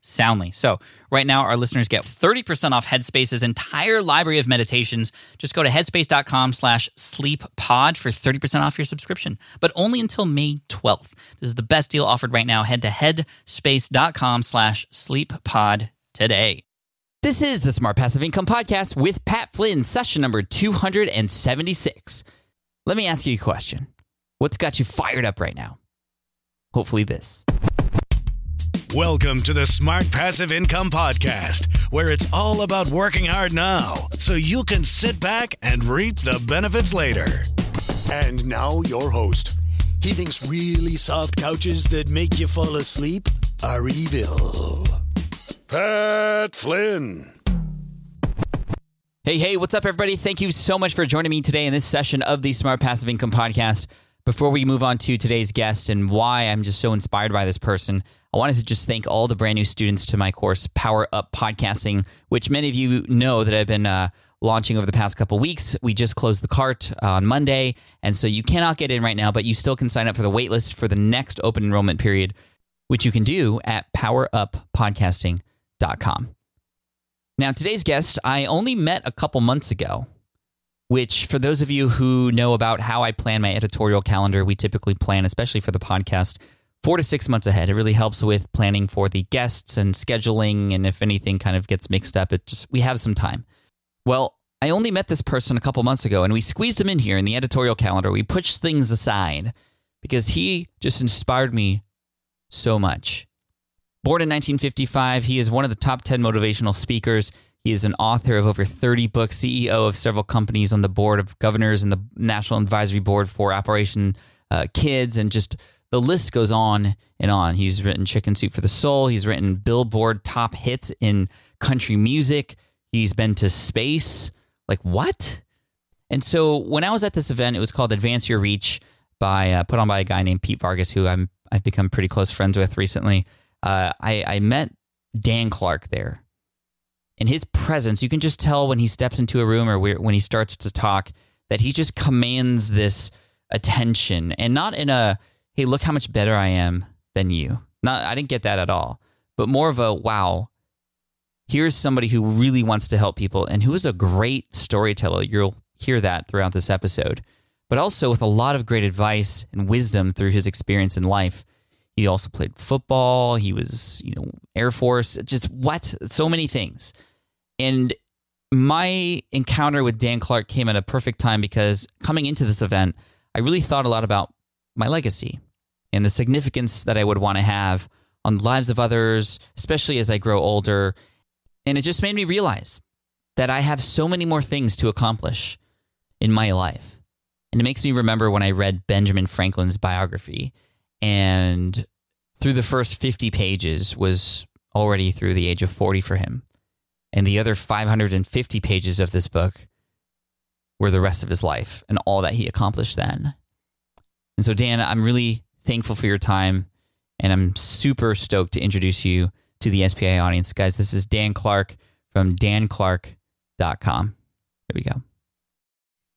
soundly. So, right now, our listeners get 30% off Headspace's entire library of meditations. Just go to headspace.com slash sleeppod for 30% off your subscription, but only until May 12th. This is the best deal offered right now. Head to headspace.com slash sleeppod today. This is the Smart Passive Income Podcast with Pat Flynn, session number 276. Let me ask you a question. What's got you fired up right now? Hopefully, this. Welcome to the Smart Passive Income Podcast, where it's all about working hard now so you can sit back and reap the benefits later. And now, your host. He thinks really soft couches that make you fall asleep are evil. Pat Flynn. Hey, hey, what's up, everybody? Thank you so much for joining me today in this session of the Smart Passive Income Podcast. Before we move on to today's guest and why I'm just so inspired by this person, I wanted to just thank all the brand new students to my course, Power Up Podcasting, which many of you know that I've been uh, launching over the past couple weeks. We just closed the cart on Monday, and so you cannot get in right now, but you still can sign up for the waitlist for the next open enrollment period, which you can do at poweruppodcasting.com com. Now, today's guest I only met a couple months ago, which, for those of you who know about how I plan my editorial calendar, we typically plan, especially for the podcast, four to six months ahead. It really helps with planning for the guests and scheduling. And if anything kind of gets mixed up, it just, we have some time. Well, I only met this person a couple months ago and we squeezed him in here in the editorial calendar. We pushed things aside because he just inspired me so much. Born in 1955, he is one of the top 10 motivational speakers. He is an author of over 30 books, CEO of several companies on the board of governors and the National Advisory Board for Operation uh, Kids, and just the list goes on and on. He's written Chicken Soup for the Soul. He's written Billboard top hits in country music. He's been to space. Like, what? And so when I was at this event, it was called Advance Your Reach by uh, put on by a guy named Pete Vargas, who I'm I've become pretty close friends with recently uh, I, I met Dan Clark there. And his presence, you can just tell when he steps into a room or when he starts to talk that he just commands this attention and not in a, hey, look how much better I am than you. Not, I didn't get that at all, but more of a, wow, here's somebody who really wants to help people and who is a great storyteller. You'll hear that throughout this episode, but also with a lot of great advice and wisdom through his experience in life. He also played football. He was, you know, Air Force. Just what? So many things. And my encounter with Dan Clark came at a perfect time because coming into this event, I really thought a lot about my legacy and the significance that I would want to have on the lives of others, especially as I grow older. And it just made me realize that I have so many more things to accomplish in my life. And it makes me remember when I read Benjamin Franklin's biography and through the first 50 pages was already through the age of 40 for him. And the other 550 pages of this book were the rest of his life and all that he accomplished then. And so, Dan, I'm really thankful for your time. And I'm super stoked to introduce you to the SPI audience. Guys, this is Dan Clark from danclark.com. Here we go.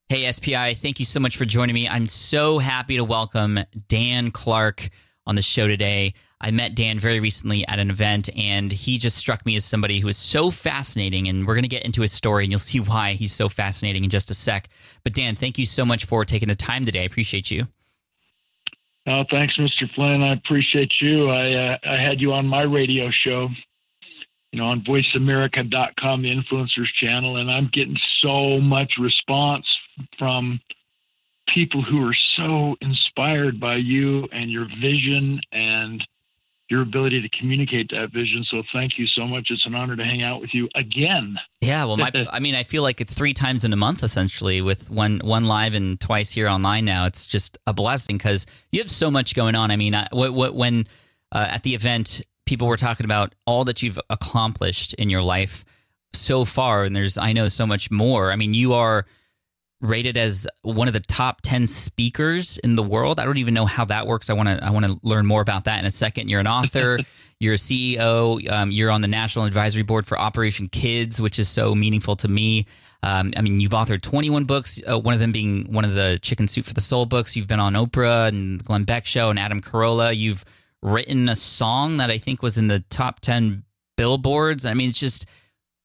Hey, SPI, thank you so much for joining me. I'm so happy to welcome Dan Clark on the show today. I met Dan very recently at an event, and he just struck me as somebody who is so fascinating. And we're going to get into his story, and you'll see why he's so fascinating in just a sec. But Dan, thank you so much for taking the time today. I appreciate you. Oh, thanks, Mr. Flynn. I appreciate you. I uh, I had you on my radio show, you know, on voiceamerica.com, the influencers channel, and I'm getting so much response from people who are so inspired by you and your vision and your ability to communicate that vision. So thank you so much. It's an honor to hang out with you again. Yeah, well, my, I mean, I feel like it's three times in a month essentially, with one one live and twice here online now. It's just a blessing because you have so much going on. I mean, I, what, what, when uh, at the event people were talking about all that you've accomplished in your life so far, and there's I know so much more. I mean, you are rated as one of the top 10 speakers in the world. I don't even know how that works. I want to I want to learn more about that in a second. You're an author, you're a CEO, um, you're on the National Advisory Board for Operation Kids, which is so meaningful to me. Um, I mean, you've authored 21 books, uh, one of them being one of the Chicken Soup for the Soul books. You've been on Oprah and Glenn Beck Show and Adam Carolla. You've written a song that I think was in the top 10 billboards. I mean, it's just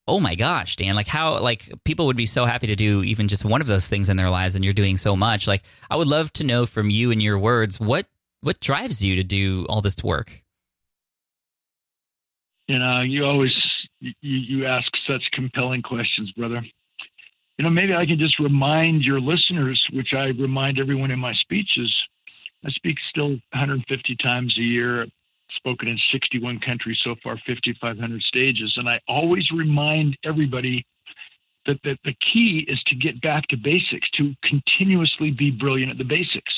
oh my gosh, Dan, like how like people would be so happy to do even just one of those things in their lives and you're doing so much. Like I would love to know from you and your words what what drives you to do all this work? You know, you always you, you ask such compelling questions, brother. You know, maybe I can just remind your listeners, which I remind everyone in my speeches. I speak still 150 times a year spoken in 61 countries so far, 5,500 stages. And I always remind everybody that, that the key is to get back to basics, to continuously be brilliant at the basics.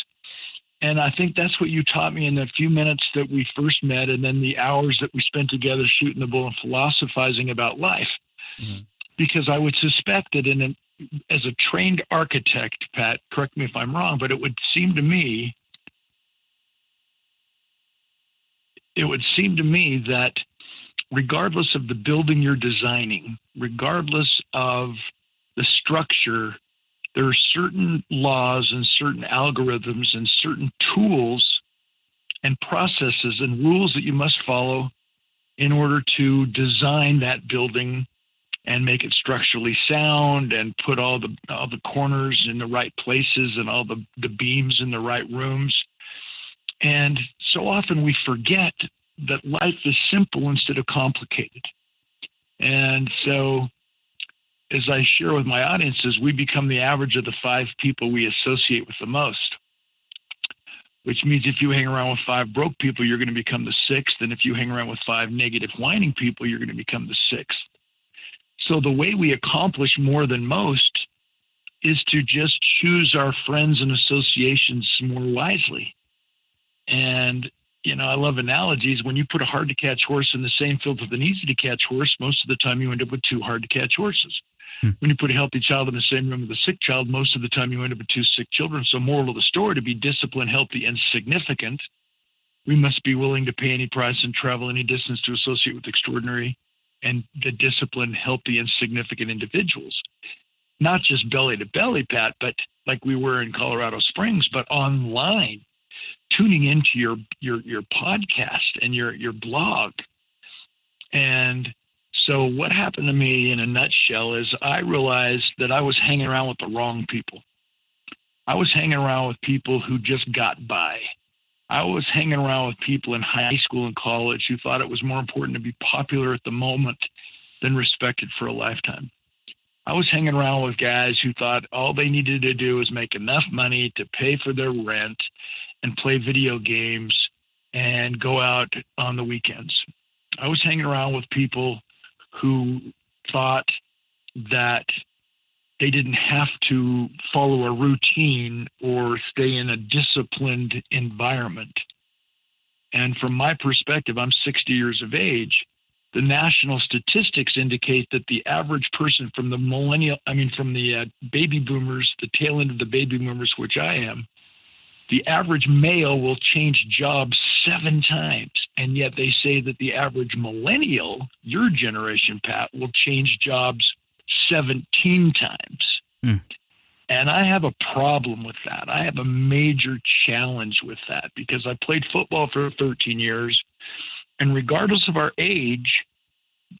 And I think that's what you taught me in the few minutes that we first met, and then the hours that we spent together shooting the bull and philosophizing about life. Mm-hmm. Because I would suspect that in an, as a trained architect, Pat, correct me if I'm wrong, but it would seem to me it would seem to me that regardless of the building you're designing, regardless of the structure, there are certain laws and certain algorithms and certain tools and processes and rules that you must follow in order to design that building and make it structurally sound and put all the all the corners in the right places and all the, the beams in the right rooms and so often we forget that life is simple instead of complicated. And so, as I share with my audiences, we become the average of the five people we associate with the most. Which means if you hang around with five broke people, you're going to become the sixth. And if you hang around with five negative, whining people, you're going to become the sixth. So, the way we accomplish more than most is to just choose our friends and associations more wisely. And, you know, I love analogies. When you put a hard to catch horse in the same field with an easy to catch horse, most of the time you end up with two hard to catch horses. Hmm. When you put a healthy child in the same room with a sick child, most of the time you end up with two sick children. So, moral of the story to be disciplined, healthy, and significant, we must be willing to pay any price and travel any distance to associate with extraordinary and the disciplined, healthy, and significant individuals. Not just belly to belly, Pat, but like we were in Colorado Springs, but online tuning into your your your podcast and your your blog. And so what happened to me in a nutshell is I realized that I was hanging around with the wrong people. I was hanging around with people who just got by. I was hanging around with people in high school and college who thought it was more important to be popular at the moment than respected for a lifetime. I was hanging around with guys who thought all they needed to do was make enough money to pay for their rent and play video games and go out on the weekends. I was hanging around with people who thought that they didn't have to follow a routine or stay in a disciplined environment. And from my perspective, I'm 60 years of age. The national statistics indicate that the average person from the millennial, I mean, from the uh, baby boomers, the tail end of the baby boomers, which I am, the average male will change jobs seven times. And yet they say that the average millennial, your generation, Pat, will change jobs 17 times. Mm. And I have a problem with that. I have a major challenge with that because I played football for 13 years. And regardless of our age,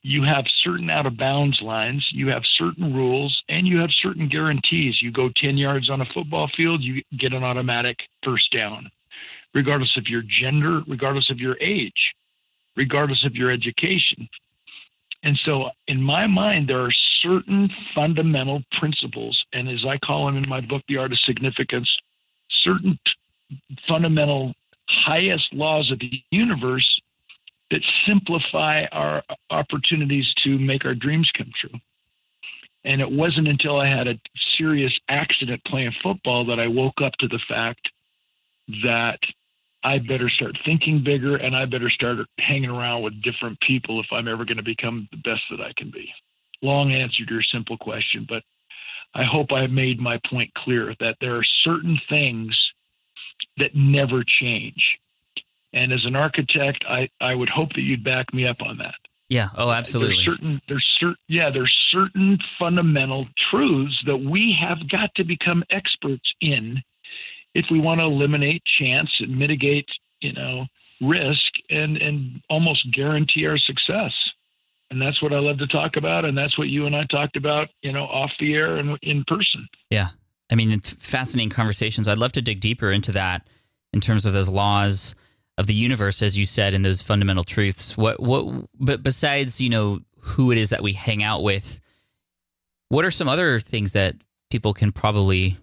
you have certain out of bounds lines, you have certain rules, and you have certain guarantees. You go 10 yards on a football field, you get an automatic first down, regardless of your gender, regardless of your age, regardless of your education. And so, in my mind, there are certain fundamental principles, and as I call them in my book, The Art of Significance, certain t- fundamental highest laws of the universe that simplify our opportunities to make our dreams come true. And it wasn't until I had a serious accident playing football that I woke up to the fact that I better start thinking bigger and I better start hanging around with different people if I'm ever going to become the best that I can be. Long answer to your simple question, but I hope I made my point clear that there are certain things that never change. And as an architect, I, I would hope that you'd back me up on that. Yeah. Oh, absolutely. There's certain there's certain yeah there's certain fundamental truths that we have got to become experts in if we want to eliminate chance and mitigate you know risk and and almost guarantee our success. And that's what I love to talk about, and that's what you and I talked about, you know, off the air and in person. Yeah, I mean, fascinating conversations. I'd love to dig deeper into that in terms of those laws of the universe, as you said, and those fundamental truths. What what but besides, you know, who it is that we hang out with, what are some other things that people can probably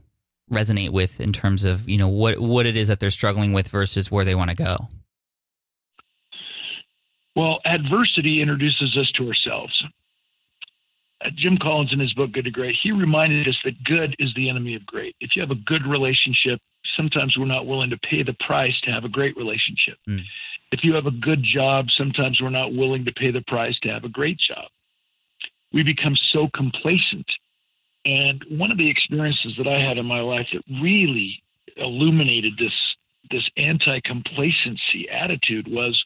resonate with in terms of, you know, what what it is that they're struggling with versus where they want to go? Well, adversity introduces us to ourselves. Uh, Jim Collins, in his book Good to Great, he reminded us that good is the enemy of great. If you have a good relationship, sometimes we're not willing to pay the price to have a great relationship. Mm. If you have a good job, sometimes we're not willing to pay the price to have a great job. We become so complacent. And one of the experiences that I had in my life that really illuminated this this anti-complacency attitude was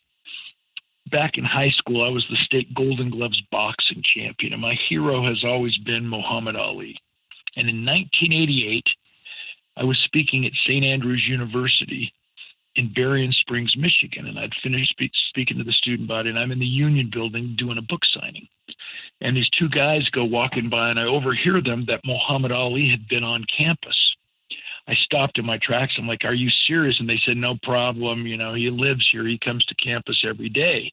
back in high school, I was the state Golden Gloves boxing champion, and my hero has always been Muhammad Ali. And in 1988, I was speaking at St. Andrews University in Berrien Springs, Michigan, and I'd finished speak, speaking to the student body, and I'm in the Union Building doing a book signing. And these two guys go walking by, and I overhear them that Muhammad Ali had been on campus. I stopped in my tracks. I'm like, "Are you serious?" And they said, "No problem. You know, he lives here. He comes to campus every day."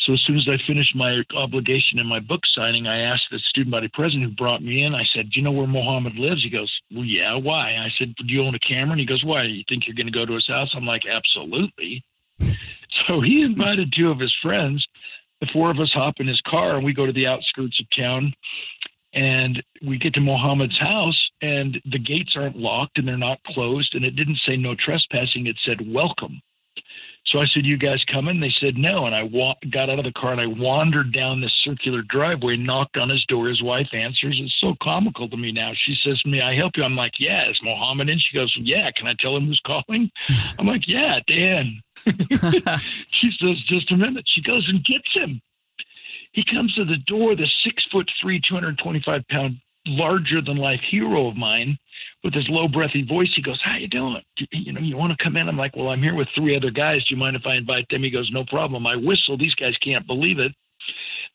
So as soon as I finished my obligation and my book signing, I asked the student body president who brought me in. I said, "Do you know where Muhammad lives?" He goes, "Well, yeah. Why?" I said, "Do you own a camera?" And he goes, "Why? You think you're going to go to his house?" I'm like, "Absolutely." so he invited two of his friends. The four of us hop in his car and we go to the outskirts of town and we get to Muhammad's house and the gates aren't locked and they're not closed and it didn't say no trespassing it said welcome so I said, "You guys coming?" They said, "No." And I wa- got out of the car and I wandered down this circular driveway, knocked on his door. His wife answers. It's so comical to me now. She says to me, "I help you." I'm like, "Yeah." Is Muhammad in? She goes, "Yeah." Can I tell him who's calling? I'm like, "Yeah, Dan." she says, "Just a minute." She goes and gets him. He comes to the door. The six foot three, 225 pound, larger than life hero of mine with his low breathy voice, he goes, "How you doing? You know, you want to come in?" I'm like, "Well, I'm here with three other guys. Do you mind if I invite them?" He goes, "No problem." I whistle. These guys can't believe it.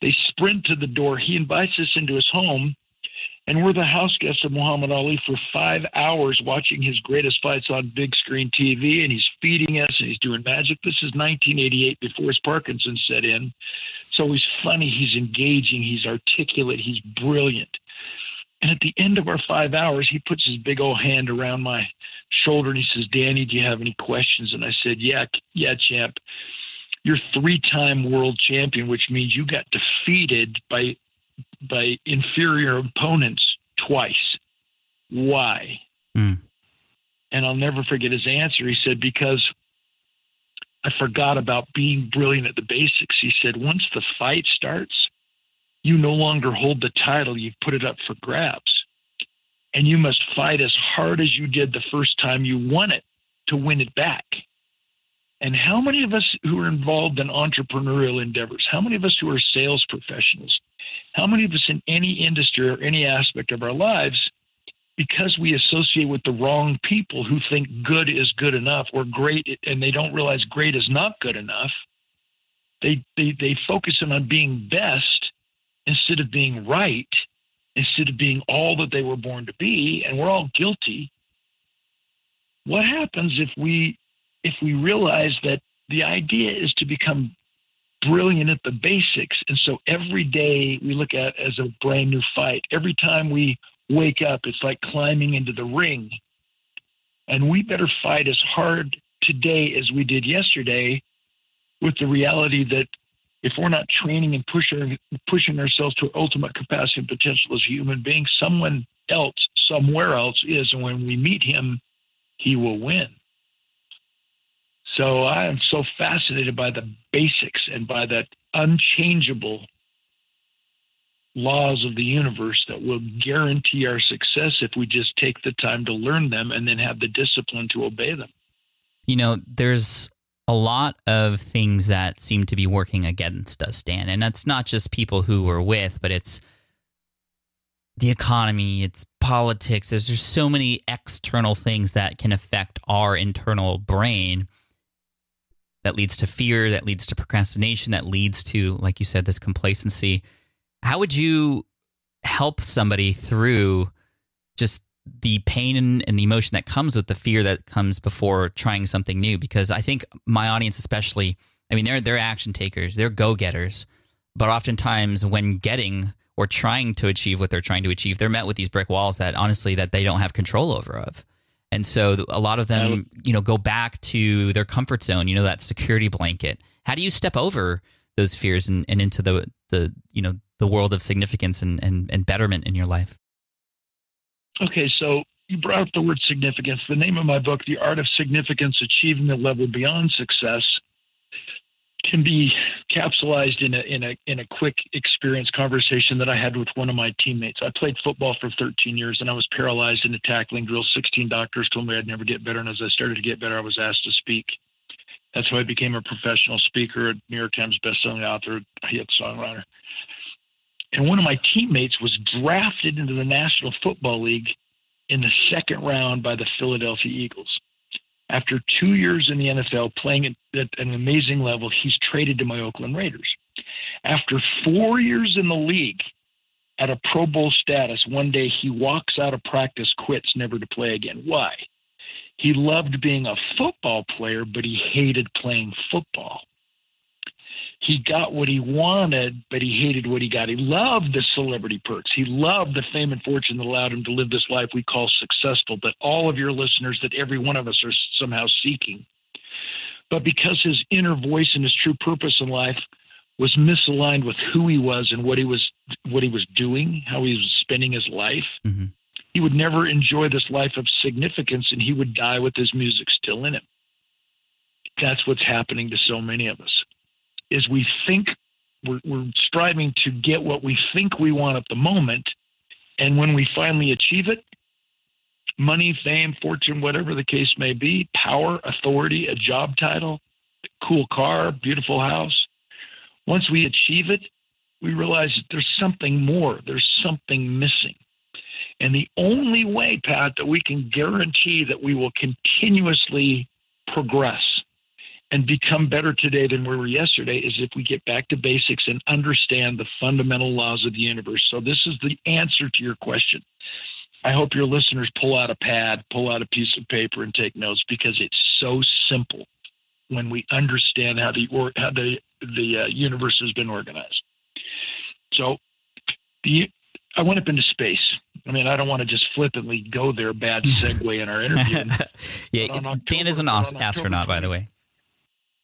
They sprint to the door. He invites us into his home, and we're the house guests of Muhammad Ali for five hours, watching his greatest fights on big screen TV, and he's feeding us and he's doing magic. This is 1988, before his Parkinson set in. So he's funny, he's engaging, he's articulate, he's brilliant. And at the end of our five hours, he puts his big old hand around my shoulder and he says, Danny, do you have any questions? And I said, Yeah, yeah, champ. You're three time world champion, which means you got defeated by by inferior opponents twice. Why? Mm. And I'll never forget his answer. He said, Because I forgot about being brilliant at the basics. He said, Once the fight starts, you no longer hold the title, you've put it up for grabs. And you must fight as hard as you did the first time you won it to win it back. And how many of us who are involved in entrepreneurial endeavors, how many of us who are sales professionals, how many of us in any industry or any aspect of our lives, because we associate with the wrong people who think good is good enough or great, and they don't realize great is not good enough, they, they, they focus in on being best instead of being right, instead of being all that they were born to be, and we're all guilty. What happens if we if we realize that the idea is to become brilliant at the basics. And so every day we look at as a brand new fight. Every time we wake up, it's like climbing into the ring. And we better fight as hard today as we did yesterday with the reality that if we're not training and pushing pushing ourselves to our ultimate capacity and potential as a human beings, someone else somewhere else is, and when we meet him, he will win. So I am so fascinated by the basics and by that unchangeable laws of the universe that will guarantee our success if we just take the time to learn them and then have the discipline to obey them. You know, there's a lot of things that seem to be working against us, Dan. And that's not just people who we're with, but it's the economy, it's politics. There's just so many external things that can affect our internal brain that leads to fear, that leads to procrastination, that leads to, like you said, this complacency. How would you help somebody through just the pain and, and, the emotion that comes with the fear that comes before trying something new? Because I think my audience, especially, I mean, they're they're action takers, they're go getters, but oftentimes when getting or trying to achieve what they're trying to achieve, they're met with these brick walls that honestly that they don't have control over of. And so a lot of them, you know, go back to their comfort zone, you know, that security blanket. How do you step over those fears and, and into the, the, you know, the world of significance and, and, and betterment in your life? Okay, so you brought up the word significance. The name of my book, The Art of Significance Achieving the Level Beyond Success, can be capsulized in a in a in a quick experience conversation that I had with one of my teammates. I played football for 13 years and I was paralyzed in the tackling drill. 16 doctors told me I'd never get better, and as I started to get better, I was asked to speak. That's how I became a professional speaker, a New York Times bestselling author, hit songwriter. And one of my teammates was drafted into the National Football League in the second round by the Philadelphia Eagles. After two years in the NFL playing at, an amazing level, he's traded to my Oakland Raiders. After four years in the league at a Pro Bowl status, one day he walks out of practice, quits, never to play again. Why? He loved being a football player, but he hated playing football he got what he wanted, but he hated what he got. He loved the celebrity perks. He loved the fame and fortune that allowed him to live this life we call successful, that all of your listeners, that every one of us are somehow seeking. But because his inner voice and his true purpose in life was misaligned with who he was and what he was what he was doing, how he was spending his life, mm-hmm. he would never enjoy this life of significance and he would die with his music still in him. That's what's happening to so many of us is we think we're, we're striving to get what we think we want at the moment. And when we finally achieve it, money, fame, fortune, whatever the case may be, power, authority, a job title, cool car, beautiful house. Once we achieve it, we realize that there's something more, there's something missing. And the only way, Pat, that we can guarantee that we will continuously progress and become better today than we were yesterday is if we get back to basics and understand the fundamental laws of the universe. So, this is the answer to your question. I hope your listeners pull out a pad, pull out a piece of paper, and take notes because it's so simple when we understand how the or, how the the uh, universe has been organized. So, the I went up into space. I mean, I don't want to just flippantly go there. Bad segue in our interview. yeah, October, Dan is an astronaut, by the way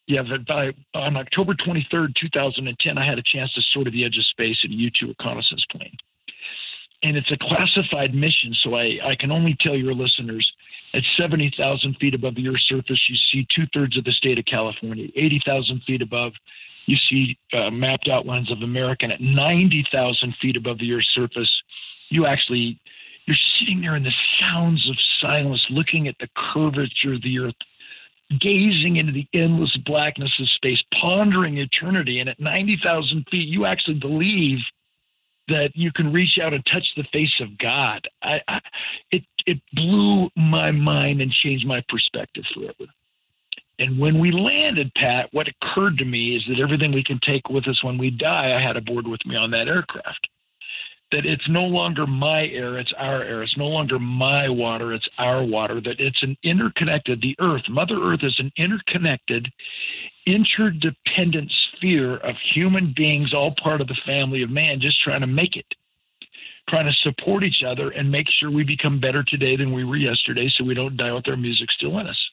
yeah, by, on October 23rd, 2010, I had a chance to soar to the edge of space in a U 2 reconnaissance plane. And it's a classified mission, so I, I can only tell your listeners at 70,000 feet above the Earth's surface, you see two thirds of the state of California. 80,000 feet above, you see uh, mapped outlines of America. And at 90,000 feet above the Earth's surface, you actually you're sitting there in the sounds of silence, looking at the curvature of the Earth, gazing into the endless blackness of space, pondering eternity. And at 90,000 feet, you actually believe that you can reach out and touch the face of God. I, I, it, it blew my mind and changed my perspective forever. And when we landed, Pat, what occurred to me is that everything we can take with us when we die, I had aboard with me on that aircraft that it's no longer my air, it's our air. It's no longer my water, it's our water. That it's an interconnected, the earth, Mother Earth is an interconnected, interdependent sphere of human beings, all part of the family of man, just trying to make it, trying to support each other and make sure we become better today than we were yesterday so we don't die with our music still in us.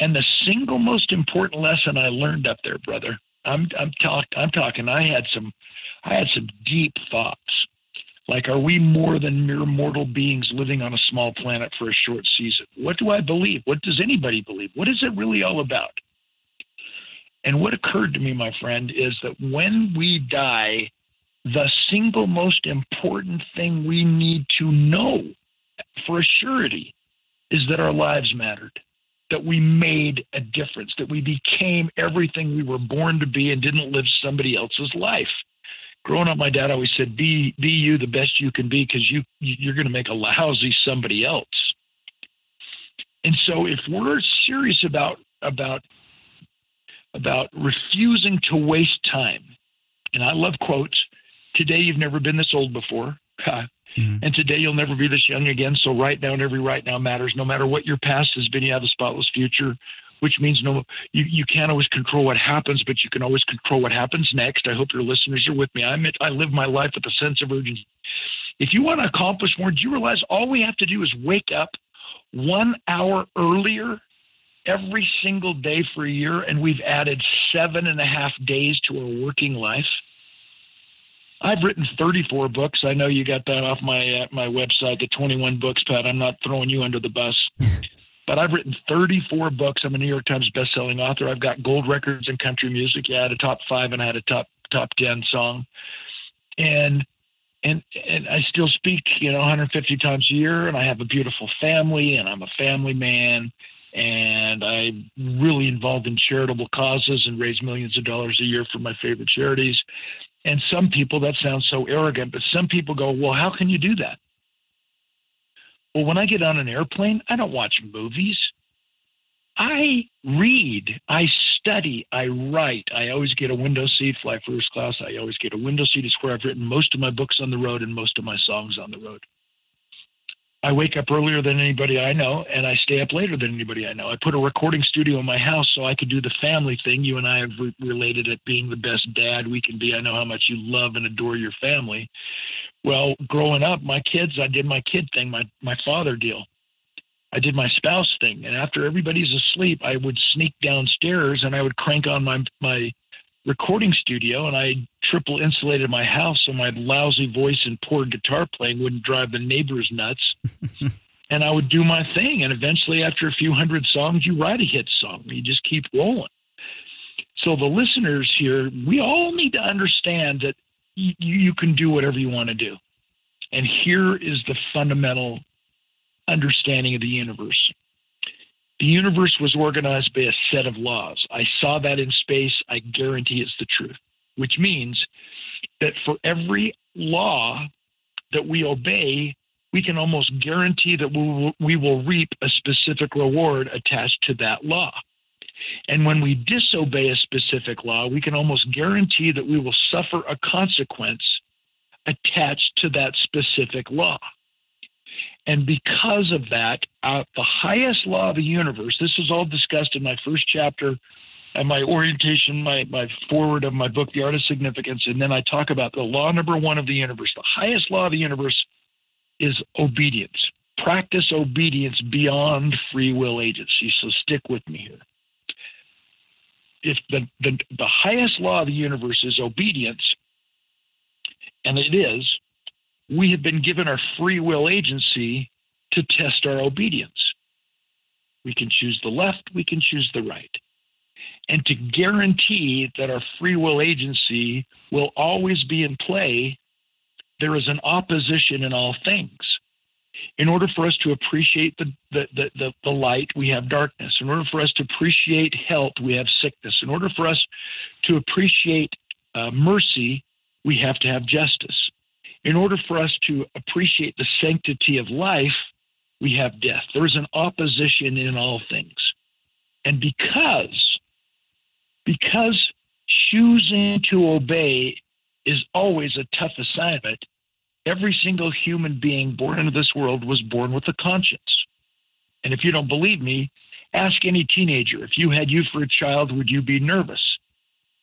And the single most important lesson I learned up there, brother, I'm I'm talk I'm talking. I had some I had some deep thoughts. Like, are we more than mere mortal beings living on a small planet for a short season? What do I believe? What does anybody believe? What is it really all about? And what occurred to me, my friend, is that when we die, the single most important thing we need to know for a surety is that our lives mattered that we made a difference, that we became everything we were born to be and didn't live somebody else's life. Growing up, my dad always said, "Be be you the best you can be, because you you're going to make a lousy somebody else." And so, if we're serious about about about refusing to waste time, and I love quotes. Today, you've never been this old before. Mm-hmm. And today you'll never be this young again. So right now and every right now matters. No matter what your past has been, you have a spotless future, which means no you, you can't always control what happens, but you can always control what happens next. I hope your listeners are with me. I I live my life with a sense of urgency. If you want to accomplish more, do you realize all we have to do is wake up one hour earlier every single day for a year, and we've added seven and a half days to our working life? I've written 34 books. I know you got that off my uh, my website, the 21 books, Pat. I'm not throwing you under the bus. But I've written 34 books. I'm a New York Times best-selling author. I've got gold records in country music. Yeah, I had a top five and I had a top top 10 song. And and and I still speak, you know, 150 times a year, and I have a beautiful family, and I'm a family man, and I'm really involved in charitable causes and raise millions of dollars a year for my favorite charities. And some people, that sounds so arrogant, but some people go, well, how can you do that? Well, when I get on an airplane, I don't watch movies. I read, I study, I write. I always get a window seat, fly first class. I always get a window seat. It's where I've written most of my books on the road and most of my songs on the road. I wake up earlier than anybody I know, and I stay up later than anybody I know. I put a recording studio in my house so I could do the family thing. You and I have re- related it being the best dad we can be. I know how much you love and adore your family. Well, growing up, my kids, I did my kid thing, my my father deal. I did my spouse thing, and after everybody's asleep, I would sneak downstairs and I would crank on my my recording studio and I triple insulated my house so my lousy voice and poor guitar playing wouldn't drive the neighbors nuts. and I would do my thing. And eventually, after a few hundred songs, you write a hit song. You just keep rolling. So, the listeners here, we all need to understand that you, you can do whatever you want to do. And here is the fundamental understanding of the universe the universe was organized by a set of laws. I saw that in space. I guarantee it's the truth, which means that for every law that we obey, we can almost guarantee that we will, we will reap a specific reward attached to that law. And when we disobey a specific law, we can almost guarantee that we will suffer a consequence attached to that specific law. And because of that, uh, the highest law of the universe, this is all discussed in my first chapter and my orientation, my, my forward of my book, The Art of Significance. And then I talk about the law number one of the universe. The highest law of the universe is obedience. Practice obedience beyond free will agency. So stick with me here. If the, the, the highest law of the universe is obedience, and it is, we have been given our free will agency to test our obedience. We can choose the left, we can choose the right. And to guarantee that our free will agency will always be in play, there is an opposition in all things. In order for us to appreciate the, the, the, the, the light, we have darkness. In order for us to appreciate health, we have sickness. In order for us to appreciate uh, mercy, we have to have justice in order for us to appreciate the sanctity of life, we have death. There is an opposition in all things. And because, because choosing to obey is always a tough assignment, every single human being born into this world was born with a conscience. And if you don't believe me, ask any teenager if you had you for a child, would you be nervous?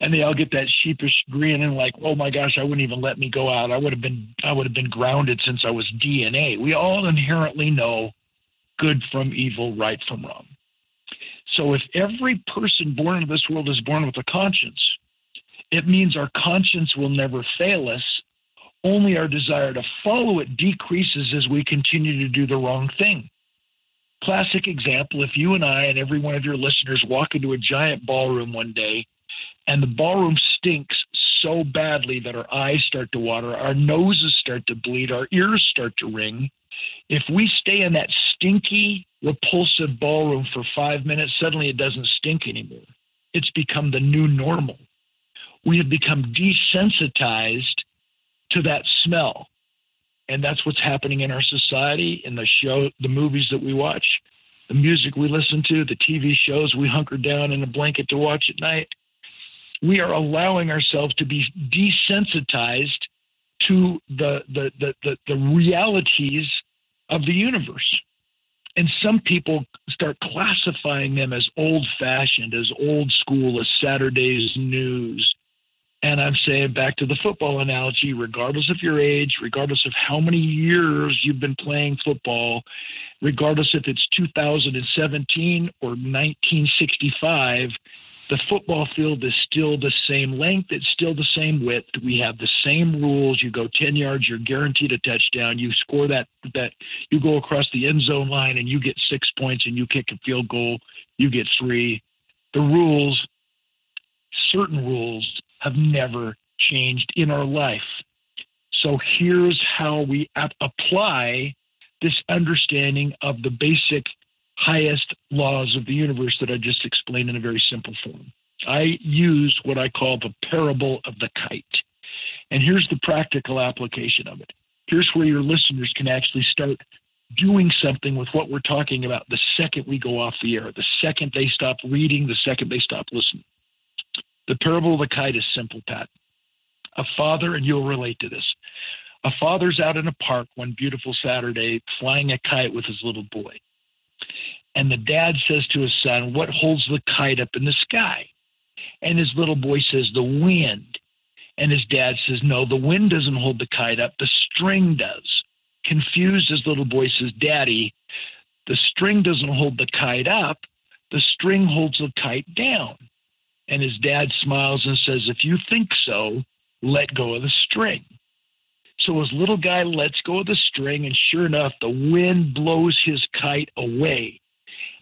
And they all get that sheepish grin and like, oh my gosh, I wouldn't even let me go out. I would have been I would have been grounded since I was DNA. We all inherently know good from evil, right from wrong. So if every person born into this world is born with a conscience, it means our conscience will never fail us. Only our desire to follow it decreases as we continue to do the wrong thing. Classic example if you and I and every one of your listeners walk into a giant ballroom one day and the ballroom stinks so badly that our eyes start to water, our noses start to bleed, our ears start to ring. If we stay in that stinky, repulsive ballroom for five minutes, suddenly it doesn't stink anymore. It's become the new normal. We have become desensitized to that smell. And that's what's happening in our society, in the show, the movies that we watch, the music we listen to, the TV shows we hunker down in a blanket to watch at night we are allowing ourselves to be desensitized to the, the, the, the, the realities of the universe. And some people start classifying them as old fashioned, as old school, as Saturday's news. And I'm saying back to the football analogy, regardless of your age, regardless of how many years you've been playing football, regardless if it's 2017 or 1965, the football field is still the same length, it's still the same width. We have the same rules. You go 10 yards, you're guaranteed a touchdown. You score that that you go across the end zone line and you get 6 points and you kick a field goal, you get 3. The rules certain rules have never changed in our life. So here's how we apply this understanding of the basic highest laws of the universe that I just explained in a very simple form. I use what I call the parable of the kite. And here's the practical application of it. Here's where your listeners can actually start doing something with what we're talking about the second we go off the air, the second they stop reading, the second they stop listening. The parable of the kite is simple, Pat. A father, and you'll relate to this. A father's out in a park one beautiful Saturday flying a kite with his little boy. And the dad says to his son, What holds the kite up in the sky? And his little boy says, The wind. And his dad says, No, the wind doesn't hold the kite up, the string does. Confused, his little boy says, Daddy, the string doesn't hold the kite up, the string holds the kite down. And his dad smiles and says, If you think so, let go of the string. So his little guy lets go of the string, and sure enough, the wind blows his kite away.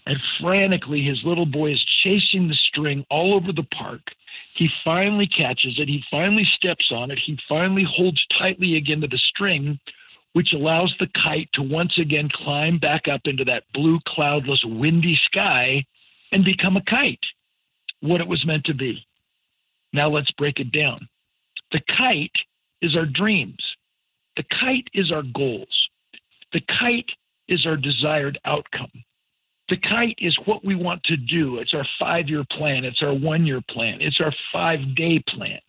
And frantically, his little boy is chasing the string all over the park. He finally catches it. He finally steps on it. He finally holds tightly again to the string, which allows the kite to once again climb back up into that blue, cloudless, windy sky and become a kite, what it was meant to be. Now let's break it down. The kite is our dreams. The kite is our goals. The kite is our desired outcome. The kite is what we want to do. It's our five year plan. It's our one year plan. It's our five day plan.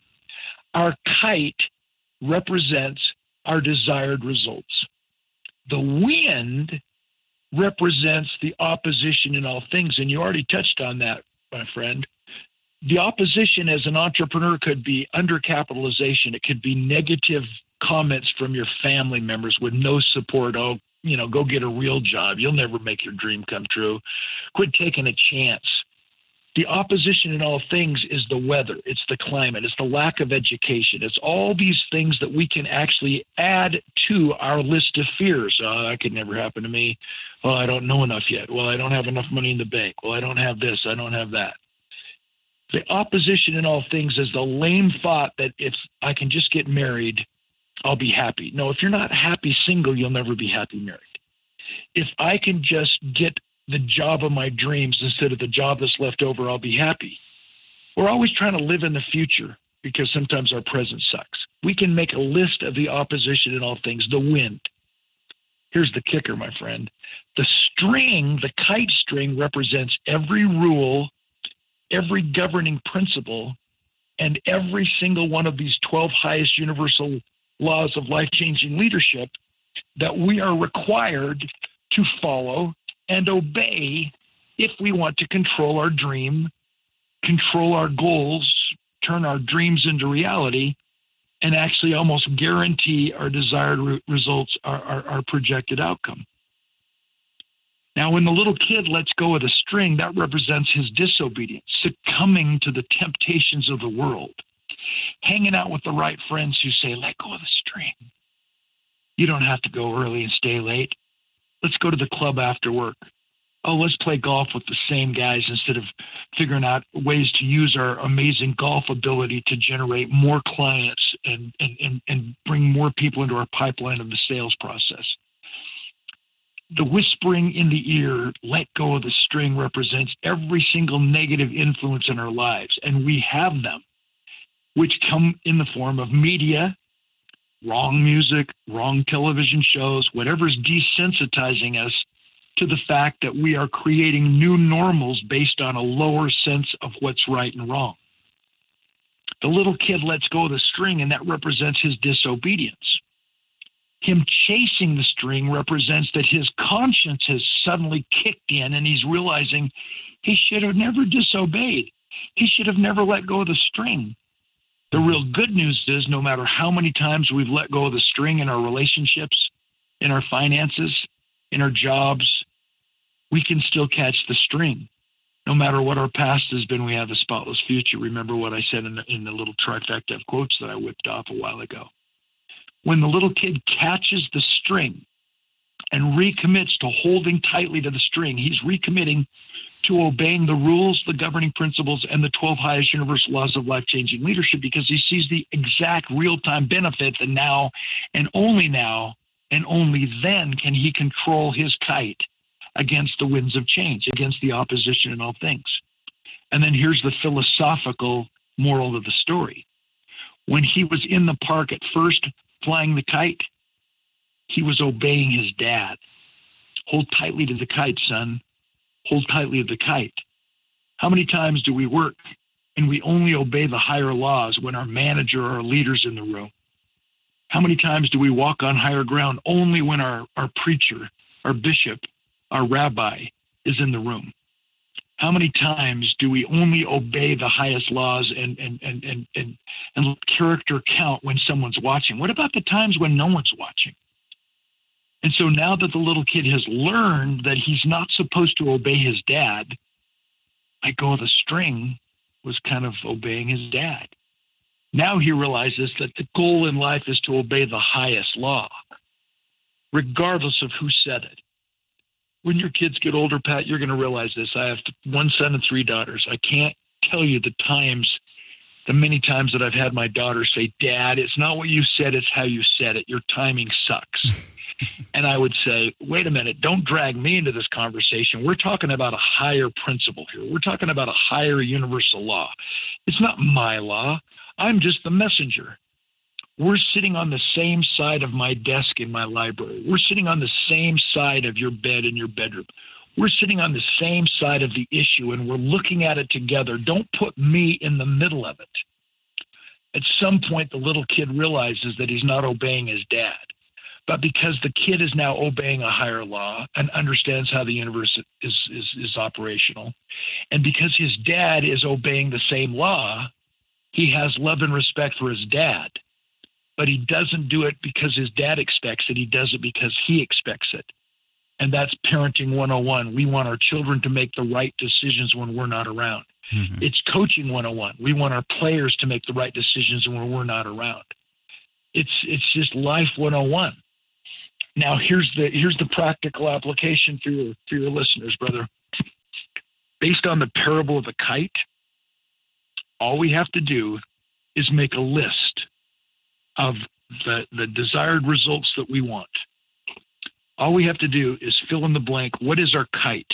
Our kite represents our desired results. The wind represents the opposition in all things. And you already touched on that, my friend. The opposition as an entrepreneur could be undercapitalization, it could be negative comments from your family members with no support. Oh, you know, go get a real job. You'll never make your dream come true. Quit taking a chance. The opposition in all things is the weather, it's the climate, it's the lack of education. It's all these things that we can actually add to our list of fears. Oh, that could never happen to me. Well, I don't know enough yet. Well, I don't have enough money in the bank. Well, I don't have this. I don't have that. The opposition in all things is the lame thought that if I can just get married, I'll be happy. No, if you're not happy single, you'll never be happy married. If I can just get the job of my dreams instead of the job that's left over, I'll be happy. We're always trying to live in the future because sometimes our present sucks. We can make a list of the opposition in all things, the wind. Here's the kicker, my friend. The string, the kite string, represents every rule, every governing principle, and every single one of these 12 highest universal laws of life changing leadership that we are required to follow and obey if we want to control our dream, control our goals, turn our dreams into reality and actually almost guarantee our desired re- results, our, our, our projected outcome. Now, when the little kid lets go of the string, that represents his disobedience, succumbing to the temptations of the world, hanging out with the right friends who say, let go of the string. You don't have to go early and stay late. Let's go to the club after work. Oh, let's play golf with the same guys instead of figuring out ways to use our amazing golf ability to generate more clients and, and, and, and bring more people into our pipeline of the sales process. The whispering in the ear, let go of the string, represents every single negative influence in our lives, and we have them, which come in the form of media, wrong music, wrong television shows, whatever's desensitizing us to the fact that we are creating new normals based on a lower sense of what's right and wrong. The little kid lets go of the string, and that represents his disobedience. Him chasing the string represents that his conscience has suddenly kicked in, and he's realizing he should have never disobeyed. He should have never let go of the string. The real good news is no matter how many times we've let go of the string in our relationships, in our finances, in our jobs, we can still catch the string. No matter what our past has been, we have a spotless future. Remember what I said in the, in the little trifecta of quotes that I whipped off a while ago. When the little kid catches the string and recommits to holding tightly to the string, he's recommitting to obeying the rules, the governing principles, and the 12 highest universal laws of life changing leadership because he sees the exact real time benefit that now and only now and only then can he control his kite against the winds of change, against the opposition in all things. And then here's the philosophical moral of the story. When he was in the park at first flying the kite, he was obeying his dad. Hold tightly to the kite, son hold tightly to the kite. How many times do we work and we only obey the higher laws when our manager or our leader's in the room? How many times do we walk on higher ground only when our, our preacher, our bishop, our rabbi is in the room? How many times do we only obey the highest laws and, and, and, and, and, and character count when someone's watching? What about the times when no one's watching? And so now that the little kid has learned that he's not supposed to obey his dad, I go the string was kind of obeying his dad. Now he realizes that the goal in life is to obey the highest law, regardless of who said it. When your kids get older, Pat, you're going to realize this. I have one son and three daughters. I can't tell you the times, the many times that I've had my daughter say, Dad, it's not what you said, it's how you said it. Your timing sucks. and I would say, wait a minute, don't drag me into this conversation. We're talking about a higher principle here. We're talking about a higher universal law. It's not my law. I'm just the messenger. We're sitting on the same side of my desk in my library. We're sitting on the same side of your bed in your bedroom. We're sitting on the same side of the issue and we're looking at it together. Don't put me in the middle of it. At some point, the little kid realizes that he's not obeying his dad but because the kid is now obeying a higher law and understands how the universe is, is, is operational, and because his dad is obeying the same law, he has love and respect for his dad. But he doesn't do it because his dad expects it. He does it because he expects it. And that's parenting 101. We want our children to make the right decisions when we're not around. Mm-hmm. It's coaching 101. We want our players to make the right decisions when we're not around. It's it's just life 101. Now here's the here's the practical application for your for your listeners, brother. Based on the parable of the kite, all we have to do is make a list of the, the desired results that we want. All we have to do is fill in the blank. What is our kite?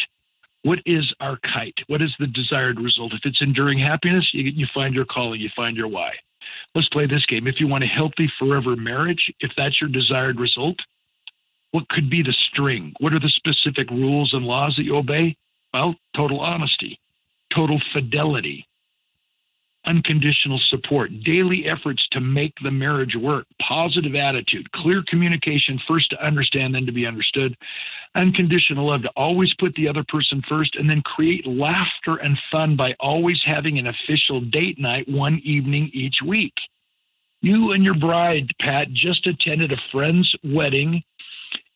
What is our kite? What is the desired result? If it's enduring happiness, you, you find your calling, you find your why. Let's play this game. If you want a healthy forever marriage, if that's your desired result, what could be the string? What are the specific rules and laws that you obey? Well, total honesty, total fidelity, unconditional support, daily efforts to make the marriage work, positive attitude, clear communication, first to understand, then to be understood, unconditional love, to always put the other person first, and then create laughter and fun by always having an official date night one evening each week. You and your bride, Pat, just attended a friend's wedding.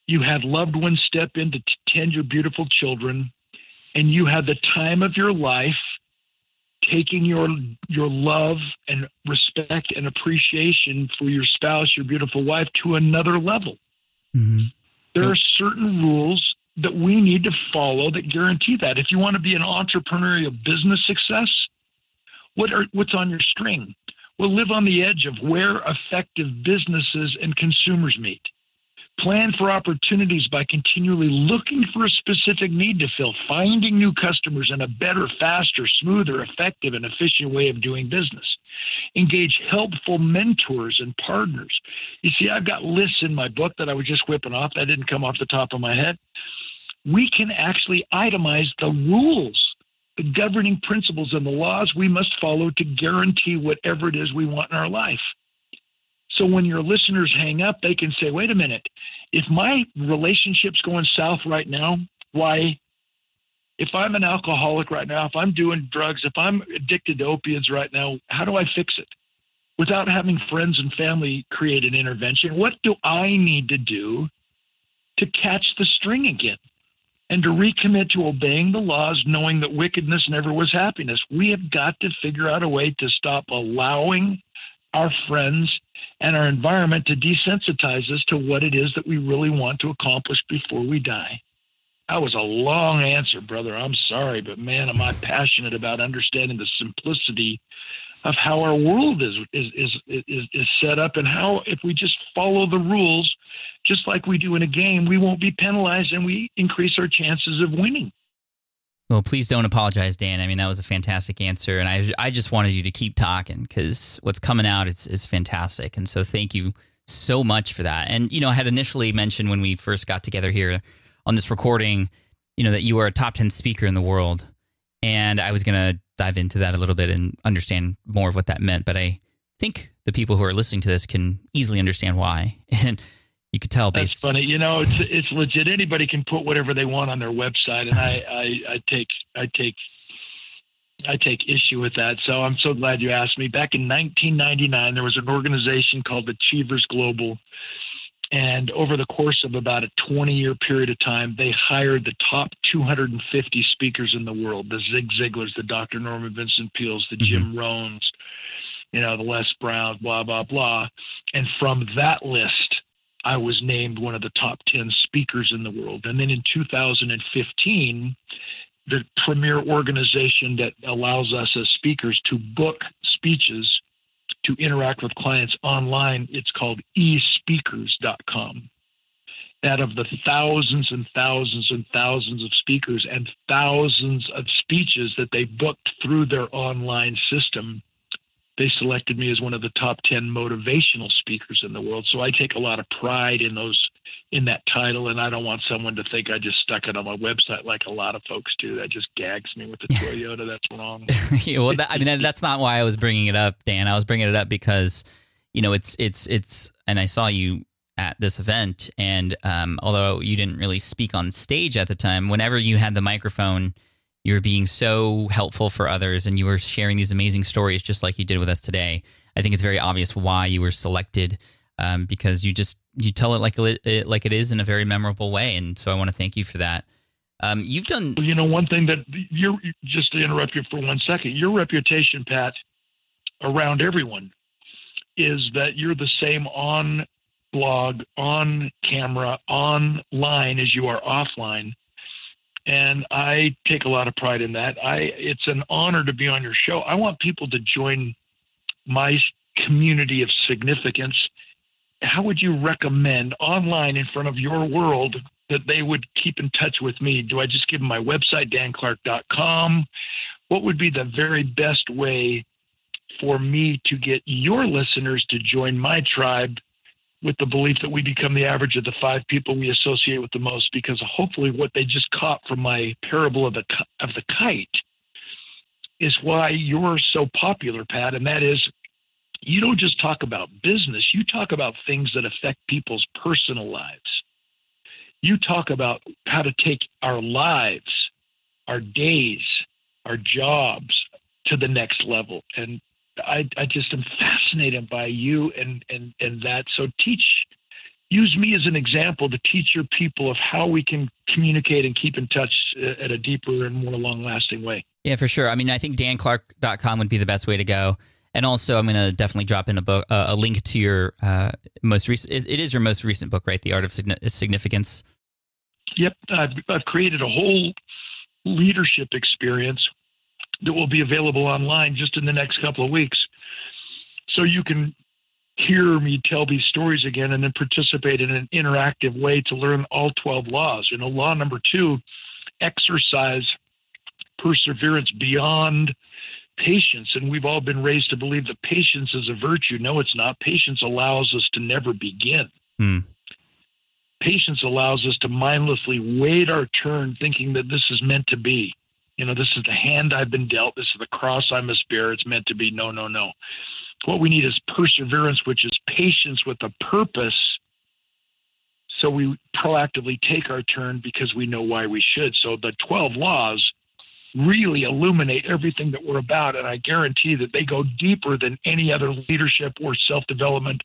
You had loved ones step in to tend your beautiful children, and you had the time of your life taking your your love and respect and appreciation for your spouse, your beautiful wife, to another level. Mm-hmm. There are certain rules that we need to follow that guarantee that. If you want to be an entrepreneurial business success, what are what's on your string? Well, live on the edge of where effective businesses and consumers meet. Plan for opportunities by continually looking for a specific need to fill, finding new customers in a better, faster, smoother, effective, and efficient way of doing business. Engage helpful mentors and partners. You see, I've got lists in my book that I was just whipping off. That didn't come off the top of my head. We can actually itemize the rules, the governing principles, and the laws we must follow to guarantee whatever it is we want in our life. So when your listeners hang up, they can say, wait a minute, if my relationship's going south right now, why? If I'm an alcoholic right now, if I'm doing drugs, if I'm addicted to opiates right now, how do I fix it? Without having friends and family create an intervention, what do I need to do to catch the string again? and to recommit to obeying the laws, knowing that wickedness never was happiness. We have got to figure out a way to stop allowing our friends and our environment to desensitize us to what it is that we really want to accomplish before we die. That was a long answer, brother. I'm sorry, but man, am I passionate about understanding the simplicity of how our world is is is is, is set up and how if we just follow the rules just like we do in a game, we won't be penalized and we increase our chances of winning. Well, please don't apologize, Dan. I mean, that was a fantastic answer, and I I just wanted you to keep talking because what's coming out is is fantastic, and so thank you so much for that. And you know, I had initially mentioned when we first got together here on this recording, you know, that you were a top ten speaker in the world, and I was going to dive into that a little bit and understand more of what that meant. But I think the people who are listening to this can easily understand why, and you could tell based. That's funny. You know, it's it's legit. Anybody can put whatever they want on their website, and I, I, I take I take I take issue with that. So I'm so glad you asked me. Back in 1999, there was an organization called Achievers Global, and over the course of about a 20 year period of time, they hired the top 250 speakers in the world: the Zig Ziglars, the Dr. Norman Vincent Peales, the Jim mm-hmm. Rohns, you know, the Les Browns, blah blah blah. And from that list, I was named one of the top 10 speakers in the world. And then in 2015, the premier organization that allows us as speakers to book speeches to interact with clients online, it's called espeakers.com. That of the thousands and thousands and thousands of speakers and thousands of speeches that they booked through their online system, they selected me as one of the top 10 motivational speakers in the world. So I take a lot of pride in those in that title and I don't want someone to think I just stuck it on my website like a lot of folks do. That just gags me with the Toyota. That's wrong. yeah, well, that, I mean that's not why I was bringing it up, Dan. I was bringing it up because you know it's it's it's and I saw you at this event and um, although you didn't really speak on stage at the time, whenever you had the microphone you were being so helpful for others and you were sharing these amazing stories just like you did with us today. I think it's very obvious why you were selected um, because you just you tell it like it like it is in a very memorable way, and so I want to thank you for that. Um, you've done, you know, one thing that you're just to interrupt you for one second. Your reputation, Pat, around everyone, is that you're the same on blog, on camera, online as you are offline and I take a lot of pride in that. I it's an honor to be on your show. I want people to join my community of significance. How would you recommend online in front of your world that they would keep in touch with me? Do I just give them my website, danclark.com? What would be the very best way for me to get your listeners to join my tribe with the belief that we become the average of the five people we associate with the most because hopefully what they just caught from my parable of the of the kite is why you're so popular, Pat, and that is you don't just talk about business, you talk about things that affect people's personal lives. You talk about how to take our lives, our days, our jobs to the next level. And I, I just am fascinated by you and, and, and that. So teach, use me as an example to teach your people of how we can communicate and keep in touch uh, at a deeper and more long lasting way. Yeah, for sure. I mean, I think danclark.com would be the best way to go. And also, I'm going to definitely drop in a book, uh, a link to your uh, most recent. It, it is your most recent book, right? The Art of Significance. Yep, I've, I've created a whole leadership experience that will be available online just in the next couple of weeks, so you can hear me tell these stories again and then participate in an interactive way to learn all 12 laws. You know, law number two, exercise perseverance beyond patience. And we've all been raised to believe that patience is a virtue. No, it's not. Patience allows us to never begin. Hmm. Patience allows us to mindlessly wait our turn, thinking that this is meant to be. You know, this is the hand I've been dealt. This is the cross I must bear. It's meant to be. No, no, no. What we need is perseverance, which is patience with a purpose. So we proactively take our turn because we know why we should. So the 12 laws really illuminate everything that we're about. And I guarantee that they go deeper than any other leadership or self development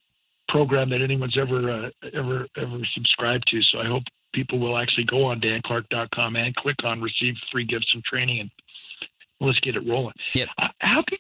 program that anyone's ever uh, ever ever subscribed to. So I hope people will actually go on danclark.com and click on receive free gifts and training and let's get it rolling. Yep. Uh, how can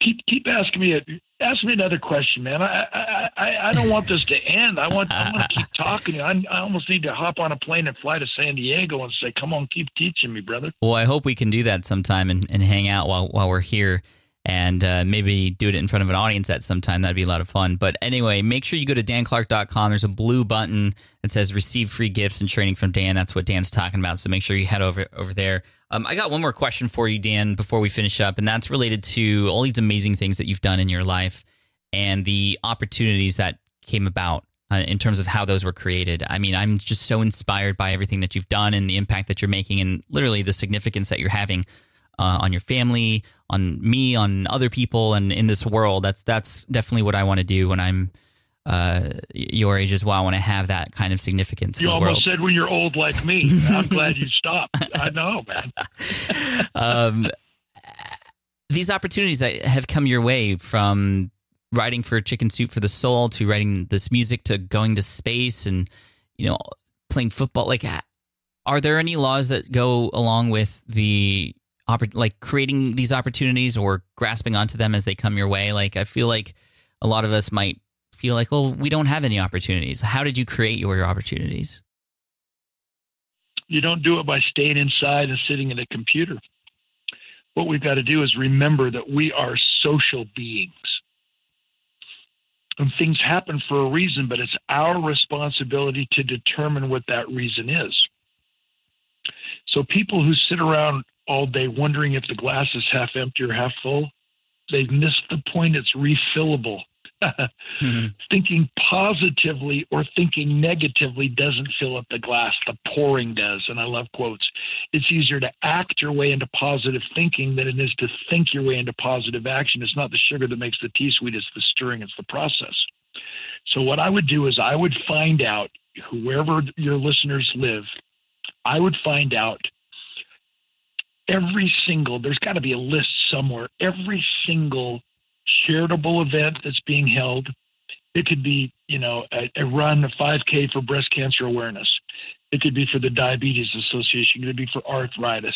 keep keep asking me a, ask me another question, man. I, I I I don't want this to end. I want I want to keep talking. I, I almost need to hop on a plane and fly to San Diego and say, "Come on, keep teaching me, brother." Well, I hope we can do that sometime and, and hang out while while we're here. And uh, maybe do it in front of an audience at some time. That'd be a lot of fun. But anyway, make sure you go to danclark.com. There's a blue button that says receive free gifts and training from Dan. That's what Dan's talking about. So make sure you head over over there. Um, I got one more question for you, Dan, before we finish up, and that's related to all these amazing things that you've done in your life and the opportunities that came about uh, in terms of how those were created. I mean, I'm just so inspired by everything that you've done and the impact that you're making, and literally the significance that you're having uh, on your family, on me, on other people, and in this world. That's that's definitely what I want to do when I'm uh, your age as well. I want to have that kind of significance. You almost said when you're old like me. I'm glad you stopped. I know, man. um, these opportunities that have come your way from writing for Chicken Soup for the Soul to writing this music to going to space and you know playing football. Like, are there any laws that go along with the like creating these opportunities or grasping onto them as they come your way? Like, I feel like a lot of us might feel like, well, we don't have any opportunities. How did you create your opportunities? You don't do it by staying inside and sitting at a computer. What we've got to do is remember that we are social beings. And things happen for a reason, but it's our responsibility to determine what that reason is. So people who sit around all day wondering if the glass is half empty or half full, they've missed the point. It's refillable mm-hmm. Thinking positively or thinking negatively doesn't fill up the glass. The pouring does. And I love quotes. It's easier to act your way into positive thinking than it is to think your way into positive action. It's not the sugar that makes the tea sweet, it's the stirring, it's the process. So, what I would do is I would find out, whoever your listeners live, I would find out every single, there's got to be a list somewhere, every single charitable event that's being held. It could be, you know, a, a run, a 5K for breast cancer awareness. It could be for the Diabetes Association. It could be for arthritis.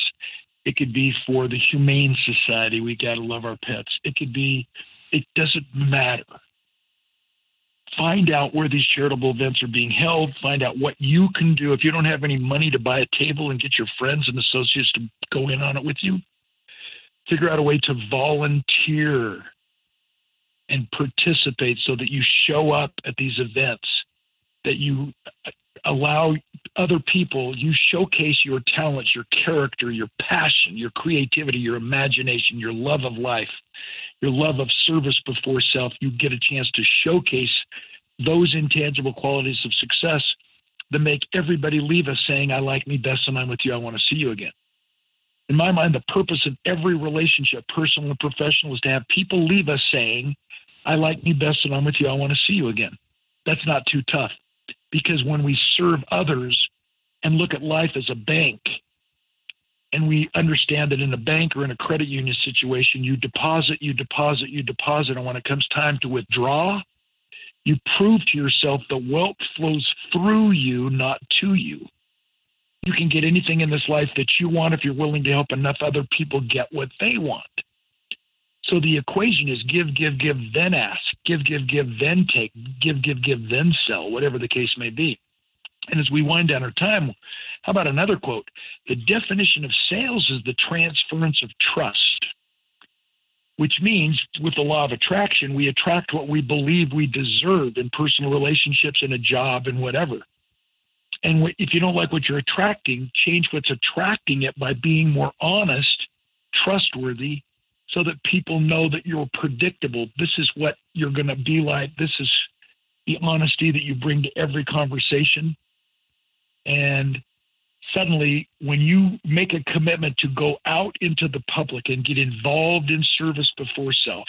It could be for the Humane Society. We got to love our pets. It could be, it doesn't matter. Find out where these charitable events are being held. Find out what you can do. If you don't have any money to buy a table and get your friends and associates to go in on it with you, figure out a way to volunteer and participate so that you show up at these events, that you allow other people, you showcase your talents, your character, your passion, your creativity, your imagination, your love of life, your love of service before self. You get a chance to showcase those intangible qualities of success that make everybody leave us saying, I like me best and I'm with you. I want to see you again. In my mind, the purpose of every relationship, personal and professional, is to have people leave us saying, I like me best and I'm with you. I want to see you again. That's not too tough because when we serve others and look at life as a bank, and we understand that in a bank or in a credit union situation, you deposit, you deposit, you deposit, and when it comes time to withdraw, you prove to yourself that wealth flows through you, not to you. You can get anything in this life that you want if you're willing to help enough other people get what they want. So the equation is give, give, give, then ask, give, give, give, then take, give, give, give, then sell, whatever the case may be. And as we wind down our time, how about another quote? The definition of sales is the transference of trust, which means with the law of attraction, we attract what we believe we deserve in personal relationships, in a job, and whatever. And if you don't like what you're attracting, change what's attracting it by being more honest, trustworthy, so that people know that you're predictable. This is what you're going to be like. This is the honesty that you bring to every conversation. And suddenly, when you make a commitment to go out into the public and get involved in service before self,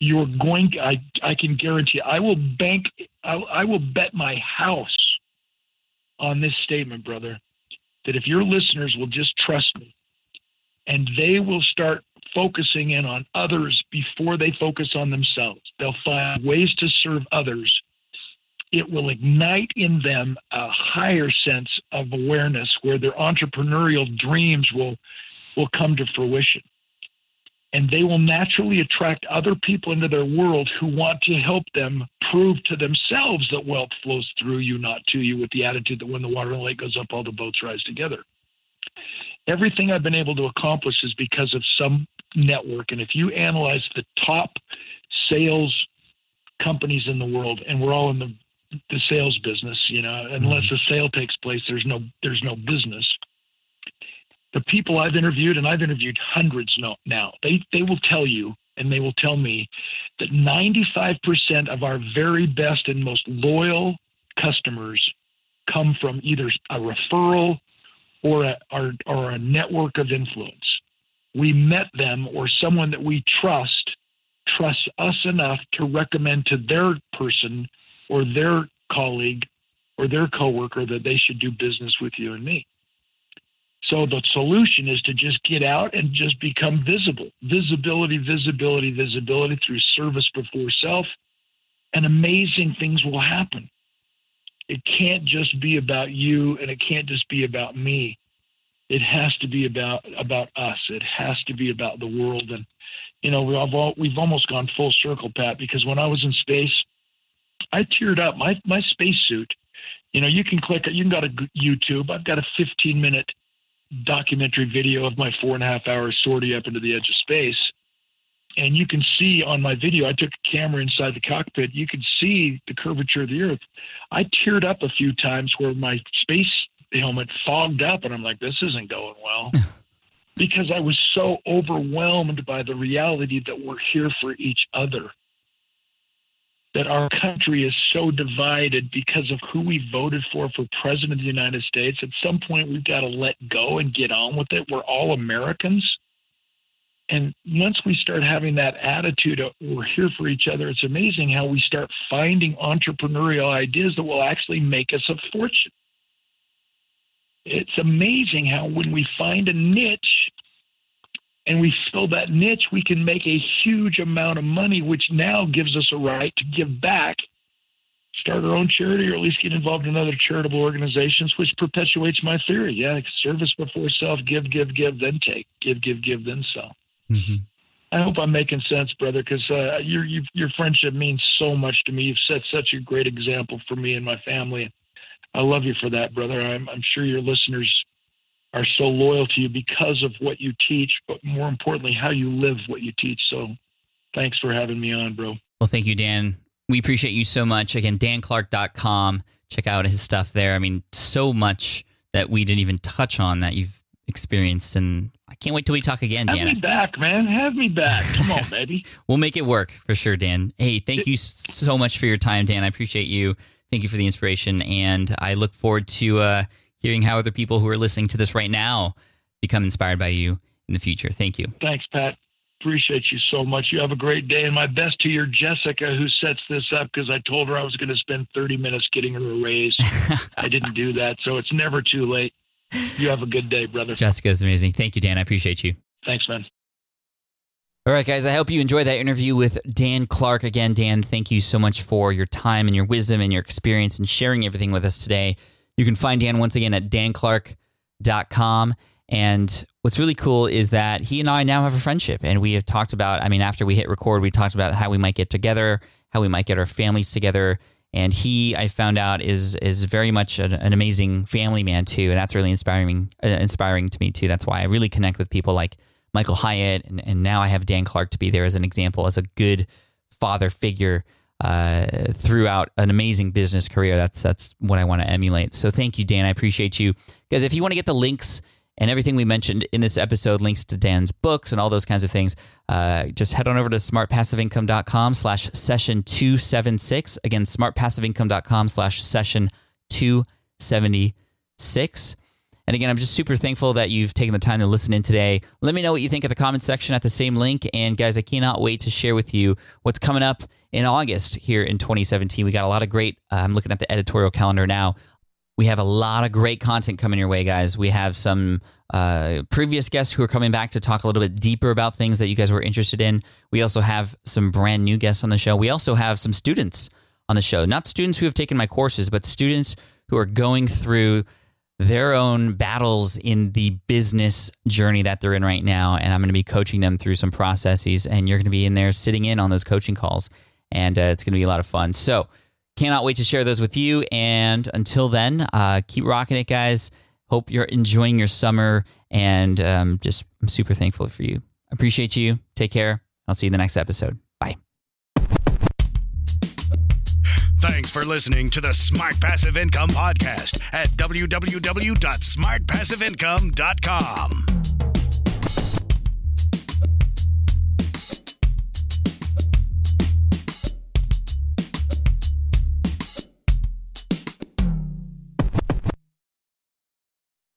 you're going. I I can guarantee. you. I will bank. I, I will bet my house on this statement, brother, that if your listeners will just trust me, and they will start focusing in on others before they focus on themselves, they'll find ways to serve others. It will ignite in them a higher sense of awareness where their entrepreneurial dreams will will come to fruition. And they will naturally attract other people into their world who want to help them prove to themselves that wealth flows through you not to you with the attitude that when the water in the lake goes up all the boats rise together everything i've been able to accomplish is because of some network and if you analyze the top sales companies in the world and we're all in the the sales business. You know, unless a sale takes place, there's no there's no business. The people I've interviewed, and I've interviewed hundreds now, they they will tell you and they will tell me that 95% of our very best and most loyal customers come from either a referral or a, or, or a network of influence. We met them or someone that we trust trusts us enough to recommend to their person or their colleague or their coworker that they should do business with you and me. So the solution is to just get out and just become visible. Visibility, visibility, visibility through service before self, and amazing things will happen. It can't just be about you and it can't just be about me. It has to be about about us. It has to be about the world. And you know, we've all, we've almost gone full circle, Pat, because when I was in space, I teared up. My my spacesuit. You know, you can click. You can go to YouTube. I've got a 15 minute documentary video of my four and a half hour sortie up into the edge of space. And you can see on my video, I took a camera inside the cockpit. You can see the curvature of the Earth. I teared up a few times where my space helmet fogged up, and I'm like, this isn't going well. because I was so overwhelmed by the reality that we're here for each other that our country is so divided because of who we voted for for president of the United States. At some point, we've got to let go and get on with it. We're all Americans. And once we start having that attitude of we're here for each other, it's amazing how we start finding entrepreneurial ideas that will actually make us a fortune. It's amazing how when we find a niche and we fill that niche, we can make a huge amount of money, which now gives us a right to give back, start our own charity, or at least get involved in other charitable organizations, which perpetuates my theory. Yeah, service before self, give, give, give, then take, give, give, give, then sell. Mm-hmm. I hope I'm making sense, brother, because uh, your your friendship means so much to me. You've set such a great example for me and my family. I love you for that, brother. I'm, I'm sure your listeners are so loyal to you because of what you teach, but more importantly, how you live what you teach. So thanks for having me on, bro. Well, thank you, Dan. We appreciate you so much. Again, danclark.com. Check out his stuff there. I mean, so much that we didn't even touch on that you've experienced. And I can't wait till we talk again, Dan. Have me back, man. Have me back. Come on, baby. we'll make it work for sure, Dan. Hey, thank you so much for your time, Dan. I appreciate you. Thank you for the inspiration. And I look forward to, uh, hearing how other people who are listening to this right now become inspired by you in the future. Thank you. Thanks, Pat. Appreciate you so much. You have a great day. And my best to your Jessica, who sets this up, because I told her I was going to spend 30 minutes getting her a raise. I didn't do that. So it's never too late. You have a good day, brother. Jessica is amazing. Thank you, Dan. I appreciate you. Thanks, man. All right, guys, I hope you enjoyed that interview with Dan Clark. Again, Dan, thank you so much for your time and your wisdom and your experience and sharing everything with us today. You can find Dan once again at danclark.com. And what's really cool is that he and I now have a friendship. And we have talked about, I mean, after we hit record, we talked about how we might get together, how we might get our families together. And he, I found out, is is very much an, an amazing family man too, and that's really inspiring, uh, inspiring to me too. That's why I really connect with people like Michael Hyatt, and, and now I have Dan Clark to be there as an example, as a good father figure uh, throughout an amazing business career. That's that's what I want to emulate. So thank you, Dan. I appreciate you, guys. If you want to get the links and everything we mentioned in this episode, links to Dan's books and all those kinds of things, uh, just head on over to smartpassiveincome.com slash session 276. Again, smartpassiveincome.com slash session 276. And again, I'm just super thankful that you've taken the time to listen in today. Let me know what you think at the comment section at the same link. And guys, I cannot wait to share with you what's coming up in August here in 2017. We got a lot of great, uh, I'm looking at the editorial calendar now. We have a lot of great content coming your way, guys. We have some uh, previous guests who are coming back to talk a little bit deeper about things that you guys were interested in. We also have some brand new guests on the show. We also have some students on the show, not students who have taken my courses, but students who are going through their own battles in the business journey that they're in right now. And I'm going to be coaching them through some processes, and you're going to be in there sitting in on those coaching calls. And uh, it's going to be a lot of fun. So, Cannot wait to share those with you. And until then, uh, keep rocking it, guys. Hope you're enjoying your summer and um, just I'm super thankful for you. Appreciate you. Take care. I'll see you in the next episode. Bye. Thanks for listening to the Smart Passive Income Podcast at www.smartpassiveincome.com.